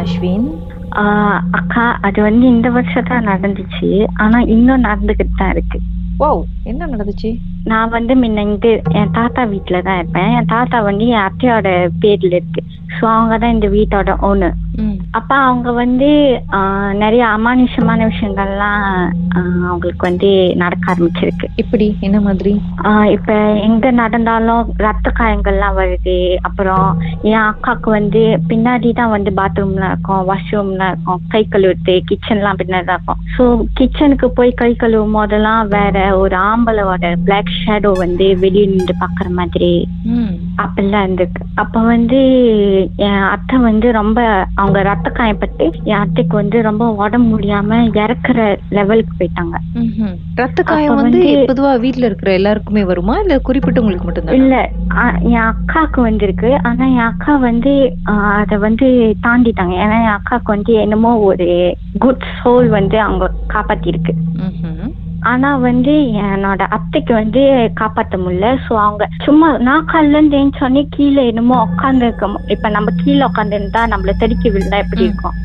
அஸ்வின். ஆஹ் அக்கா அது வந்து இந்த வருஷம் தான் நடந்துச்சு. ஆனா இன்னும் நடந்துகிட்டு தான் இருக்கு. ஓ என்ன நடந்துச்சு? நான் வந்து முன்ன இங்க என் தாத்தா வீட்டுல தான் இருப்பேன். என் தாத்தா வந்து என் அத்தையோட பேர்ல இருக்கு. ஸோ அவங்க தான் இந்த வீட்டோட ஓனர் அப்ப அவங்க வந்து நிறைய அமானுஷமான விஷயங்கள்லாம் அவங்களுக்கு வந்து நடக்க ஆரம்பிச்சிருக்கு. இப்படி? என்ன மாதிரி? இப்ப எங்க நடந்தாலும் ரத்த காயங்கள்லாம் வருது. அப்புறம் என் அக்காவுக்கு வந்து பின்னாடி தான் வந்து பாத்ரூம்லாம் இருக்கும் வாஷ்ரூம்லாம் இருக்கும் கை கழுவுறது கிச்சன்லாம் பின்னாடி தான் இருக்கும். ஸோ கிச்சனுக்கு போய் கை கழுவும் போதெல்லாம் வேற ஒரு ஆம்பளோட பிளாக் ஷேடோ வந்து வெளியே நின்று பாக்குற மாதிரி ம். அப்படிலாம் இருந்திருக்கு. அப்ப வந்து என் அத்தை வந்து ரொம்ப அவங்க ரத்த காயப்பட்டு என் அத்தைக்கு வந்து ரொம்ப உடம்பு முடியாம இறக்குற லெவலுக்கு போயிட்டாங்க. ரத்த காயம் வந்து பொதுவா வீட்ல இருக்கிற எல்லாருக்குமே வருமா? இல்ல குறிப்பிட்டவங்களுக்கு மட்டும்தான்? இல்ல அ- என் அக்காவுக்கு வந்திருக்கு. ஆனா என் அக்கா வந்து அத வந்து தாண்டிட்டாங்க. ஏன்னா என் அக்காவுக்கு வந்து என்னமோ ஒரு குட் சோல் வந்து அவங்க காப்பாத்திருக்கு. ஆனா வந்து என்னோட அத்தைக்கு வந்து காப்பாத்த முடியல. சோ அவங்க சும்மா நான் காலில இருந்து எழுந்தோடனே கீழே என்னமோ உட்காந்து இருக்கோம் இப்ப நம்ம கீழே உட்காந்து இருந்தா நம்மள தெறிக்கி விழுந்தா எப்படி. இருக்கும்?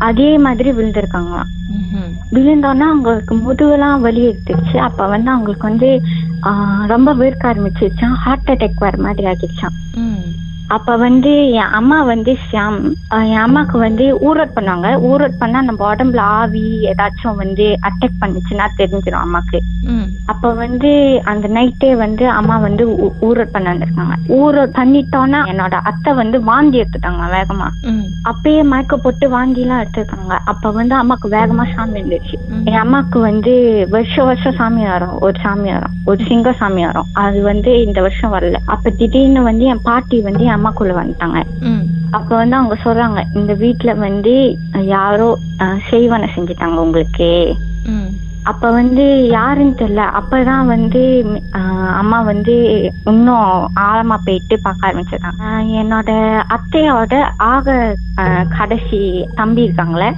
அதே மாதிரி விழுந்திருக்காங்களாம். விழுந்தோன்னா அவங்களுக்கு முதுகுலாம் வலி எடுத்துருச்சு. அப்ப வந்து அவங்களுக்கு வந்து ஆஹ், ரொம்ப வேர்க்க ஆரம்பிச்சிருச்சான் ஹார்ட் அட்டாக் வர மாதிரி ஆகிடுச்சான் அப்ப வந்து என் அம்மா வந்து ஷியாம் என் அம்மாக்கு வந்து ஊரட் பண்ணாங்க ஊரட் பண்ணா நம்ம உடம்புல ஆவி ஏதாச்சும் வந்து அட்டாக் பண்ணுச்சுன்னா தெரிஞ்சிடும் அம்மாக்கு. அப்ப வந்து அந்த நைட்டே வந்து அம்மா வந்து ஊ- ஊரட் பண்ண வந்திருக்காங்க. ஊரட் பண்ணிட்டோன்னா என்னோட அத்தை வந்து வாந்தி எடுத்துட்டாங்க வேகமா. அப்பயே மயக்க போட்டு வாங்கிலாம் எடுத்துருக்காங்க. அப்ப வந்து அம்மாக்கு வேகமா சாமி ம். என் அம்மாக்கு வந்து வருஷம் வருஷம் சாமி வரும். ஒரு சாமி வரும். ஒரு சிங்க சாமி வரும். அது வந்து இந்த வருஷம் வரல. அப்ப திடீர்னு வந்து என் பாட்டி வந்து என் அம்மாக்குள்ள வந்துட்டாங்க. அப்ப வந்து அவங்க சொல்றாங்க இந்த வீட்ல வந்து யாரோ செய்வன செஞ்சுட்டாங்க உங்களுக்கு. அப்ப வந்து யாருன்னு தெரியல. அப்பதான் வந்து அம்மா வந்து இன்னும் ஆழமா போயிட்டு பார்க்க ஆரம்பிச்சிருக்காங்க. என்னோட அத்தையோட ஆக கடைசி தம்பி இருக்காங்களே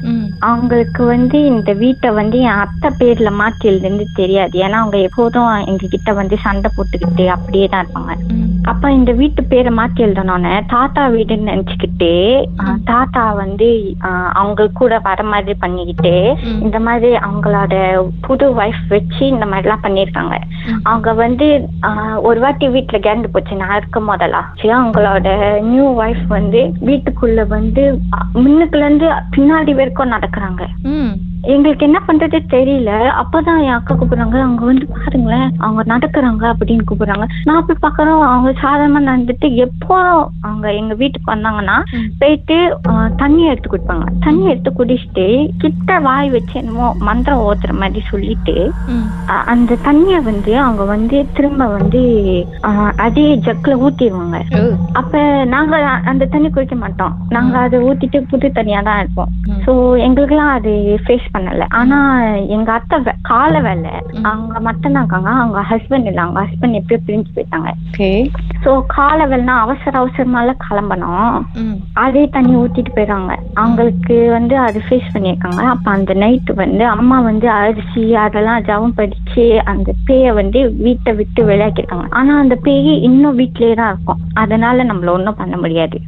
அவங்களுக்கு வந்து இந்த வீட்டை வந்து என் அத்தை பேர்ல மாத்தி எழுதுன்னு தெரியாது. ஏன்னா அவங்க எப்போதும் எங்க கிட்ட வந்து சண்டை போட்டுக்கிட்டு அப்படியே தான் இருப்பாங்க அப்ப இந்த வீட்டு பேரை மாத்தி எழுதணும்னு தாத்தா வீடுன்னு நினைச்சுக்கிட்டு ஆஹ், தாத்தா வந்து அவங்க கூட வர மாதிரி பண்ணிக்கிட்டு. இந்த மாதிரி அவங்களோட புது ஒய்ஃப் வச்சு இந்த மாதிரி எல்லாம் பண்ணிருக்காங்க. அவங்க வந்து ஒரு வாட்டி வீட்டுல கேண்டு போச்சு. நான் இருக்கும் போதெல்லாம். அவங்களோட நியூ ஒய்ஃப் வந்து வீட்டுக்குள்ள வந்து முன்னுக்குள்ள இருந்து பின்னாடி வரைக்கும் நடக்கிறாங்க. எங்களுக்கு என்ன பண்றது தெரியல. அப்பதான் என் அக்கா கூப்பிடுறாங்க. அவங்க வந்து பாருங்களேன் அவங்க நடக்கிறாங்க அப்படின்னு கூப்பிடுறாங்க. நான் போய் பாக்குறோம் அவங்க சாதாரணமா நடந்துட்டு எப்போ அவங்க எங்க வீட்டுக்கு வந்தாங்கன்னா. போயிட்டு தண்ணி எடுத்து குடிப்பாங்க. தண்ணி எடுத்து குடிச்சிட்டு கிட்ட வாய் வச்சு என்னமோ மந்திரம் ஓத்துற மாதிரி சொல்லிட்டு அந்த தண்ணிய வந்து அவங்க வந்து திரும்ப வந்து அதே ஜக்ல ஊத்திடுவாங்க அப்ப நாங்க அந்த தண்ணி குடிக்க மாட்டோம். நாங்க அதை ஊத்திட்டு புது தண்ணியா தான் இருப்போம். சோ எங்களுக்குலாம் அது ஃபேஸ் பண்ணல. ஆனா எங்க அத்தை கால வேலை. அவங்க மட்டும் தான் இருக்காங்க. அவங்க ஹஸ்பண்ட் இல்ல. அவங்க ஹஸ்பண்ட் எப்பயோ பிரிஞ்சு போயிட்டாங்க. சோ கால வேலைனா அவசர அவசரமால கிளம்பணும். அதே தண்ணி ஊத்திட்டு போயிடுறாங்க அவங்களுக்கு வந்து அது ஃபேஸ் பண்ணியிருக்காங்க. அப்ப அந்த நைட் வந்து அம்மா வந்து அரிசி அதெல்லாம் ஜவம் படிச்சு அந்த பேய வந்து வீட்டை விட்டு விளையாக்கிருக்காங்க ஆனா அந்த பேய் இன்னும் வீட்லயே தான் இருக்கும். அதனால நம்மள ஒண்ணும் பண்ண முடியாது.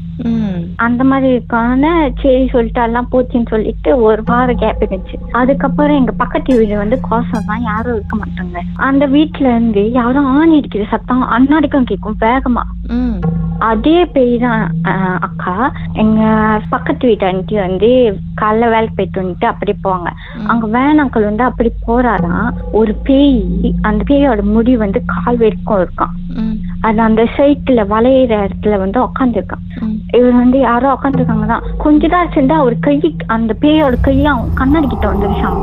அந்த மாதிரி இருக்கான சரி சொல்லிட்டு எல்லாம் போச்சுன்னு சொல்லிட்டு ஒரு வாரம் கேப் இருந்துச்சு. அதுக்கப்புறம் எங்க பக்கத்து வீடு வந்து கோசம் தான் யாரும் இருக்க மாட்டாங்க. அந்த வீட்ல இருந்து யாரும் ஆணி அடிக்கிற சத்தம் அண்ணாடிக்கும் கேட்கும். வேகமா அதே பேய் தான் அக்கா. எங்க பக்கத்து வீட்டு ஆண்டி வந்து காலைல வேலைக்கு போயிட்டு வந்துட்டு அப்படி போவாங்க. அங்க வேன் அங்கிள் வந்து அப்படி போறாராம் ஒரு பேய் அந்த பேயோட முடி வந்து கால் வரைக்கும் இருக்கான் அது அந்த சைக்கிள்ல வளையிற இடத்துல வந்து உட்காந்துருக்கான் ம். இவர் வந்து யாரோ உட்காந்துருக்காங்க தான் கொஞ்ச சென்று அவர் கை அந்த பேயோட கையை அவன் கண்ணாடி கிட்ட வந்துருச்சான்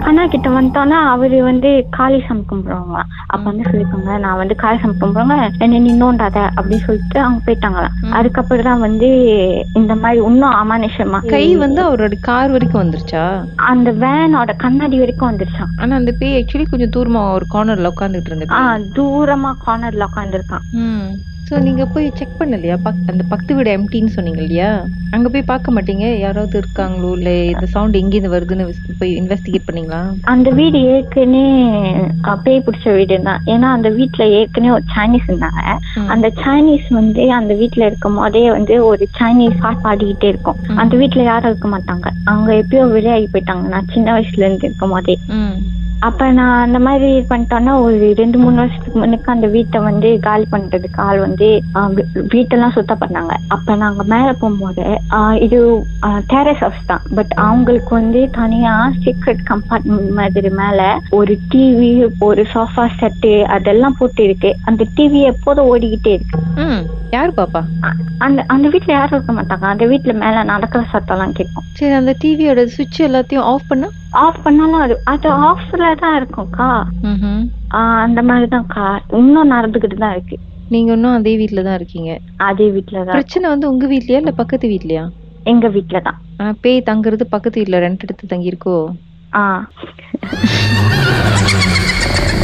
கண்ணாடி கிட்ட வந்துட்டோன்னா அவரு வந்து காளி சாமி கும்பிடுவாங்க. அப்ப வந்து சொல்லிருக்காங்க நான் வந்து காளி சாமி கும்பிடுவாங்க என்ன நீ நோண்டாத அப்படின்னு சொல்லிட்டு அவங்க போயிட்டாங்களாம். அதுக்கப்புறம் தான் வந்து இந்த மாதிரி இன்னும் அமானுஷமா கை வந்து அவரோட கார் வரைக்கும் வந்துருச்சா? அந்த வேனோட கண்ணாடி வரைக்கும் வந்துருச்சான் ஆனா அந்த பேய் ஆக்சுவலி கொஞ்சம் தூரமா ஒரு கார்னர்ல உட்கார்ந்துட்டு இருந்தது. ஆஹ் தூரமா கார்னர்ல உட்காந்துருக்கான் ம் சோ நீங்க போய் செக் பண்ணலையா? பக் அந்த பக்கத்து வீடு எம்டின்னு சொன்னீங்க இல்லையா அங்க போய் பார்க்க மாட்டீங்க? யாராவது இருக்காங்களோ? இல்ல இந்த சவுண்ட் எங்கிருந்து வருதுன்னு போய் இன்வெஸ்டிகேட் பண்ணீங்களா? அந்த வீடு ஏற்கனவே பேய் பிடிச்ச வீடு தான் ஏன்னா அந்த வீட்ல ஏற்கனவே ஒரு சைனீஸ் இருந்தாங்க. அந்த சைனீஸ் வந்து அந்த வீட்ல இருக்கும் போதே வந்து ஒரு சைனீஸ் பாட்டு பாடிக்கிட்டே இருக்கும். அந்த வீட்ல யாரும் இருக்க மாட்டாங்க. அவங்க எப்பயோ வெளியாகி போயிட்டாங்க. நான் சின்ன வயசுல இருந்து இருக்கும் போதே. அப்ப நான் அந்த மாதிரி பண்ணிட்டோன்னா ஒரு ரெண்டு மூணு வருஷத்துக்கு முன்னுக்கு அந்த வீட்டை வந்து காலி பண்றதுக்கு ஆள் வந்து வீட்டெல்லாம் சுத்தம் பண்ணாங்க. அப்ப நாங்க மேல போகும்போது இது டேரஸ் ஹவுஸ் தான். பட் அவங்களுக்கு வந்து தனியா சீக்ரெட் கம்பார்ட்மெண்ட் மாதிரி மேல ஒரு டிவி ஒரு சோஃபா செட்டு அதெல்லாம் போட்டு இருக்கு. அந்த டிவி எப்போதும் ஓடிக்கிட்டே இருக்கு. ம் யாரு பாப்பா? அந்த அந்த வீட்ல யாரும் இருக்க மாட்டாங்க. அந்த வீட்ல மேல நடக்கிற சத்தம்லாம் கேட்கும். சரி அந்த டிவியோட சுவிட்ச் எல்லாத்தையும் ஆஃப் பண்ணா. ஆஃப் பண்ணாலும் அது அது ஆஃப்ல தான் இருக்கும்க்கா அந்த மாதிரிதான்க்கா இன்னும் நடந்துகிட்டு தான் இருக்கு. நீங்க இன்னும் அதே வீட்ல தான் இருக்கீங்க? அதே வீட்டுலதான் பிரச்சனை வந்து உங்க வீட்லயா இல்ல பக்கத்து வீட்லயா? எங்க வீட்டுல தான். பேய் தங்குறது பக்கத்து வீட்ல ரெண்ட் எடுத்து தங்கி இருக்கோ ஆ.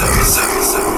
Sir, Sir, Sir.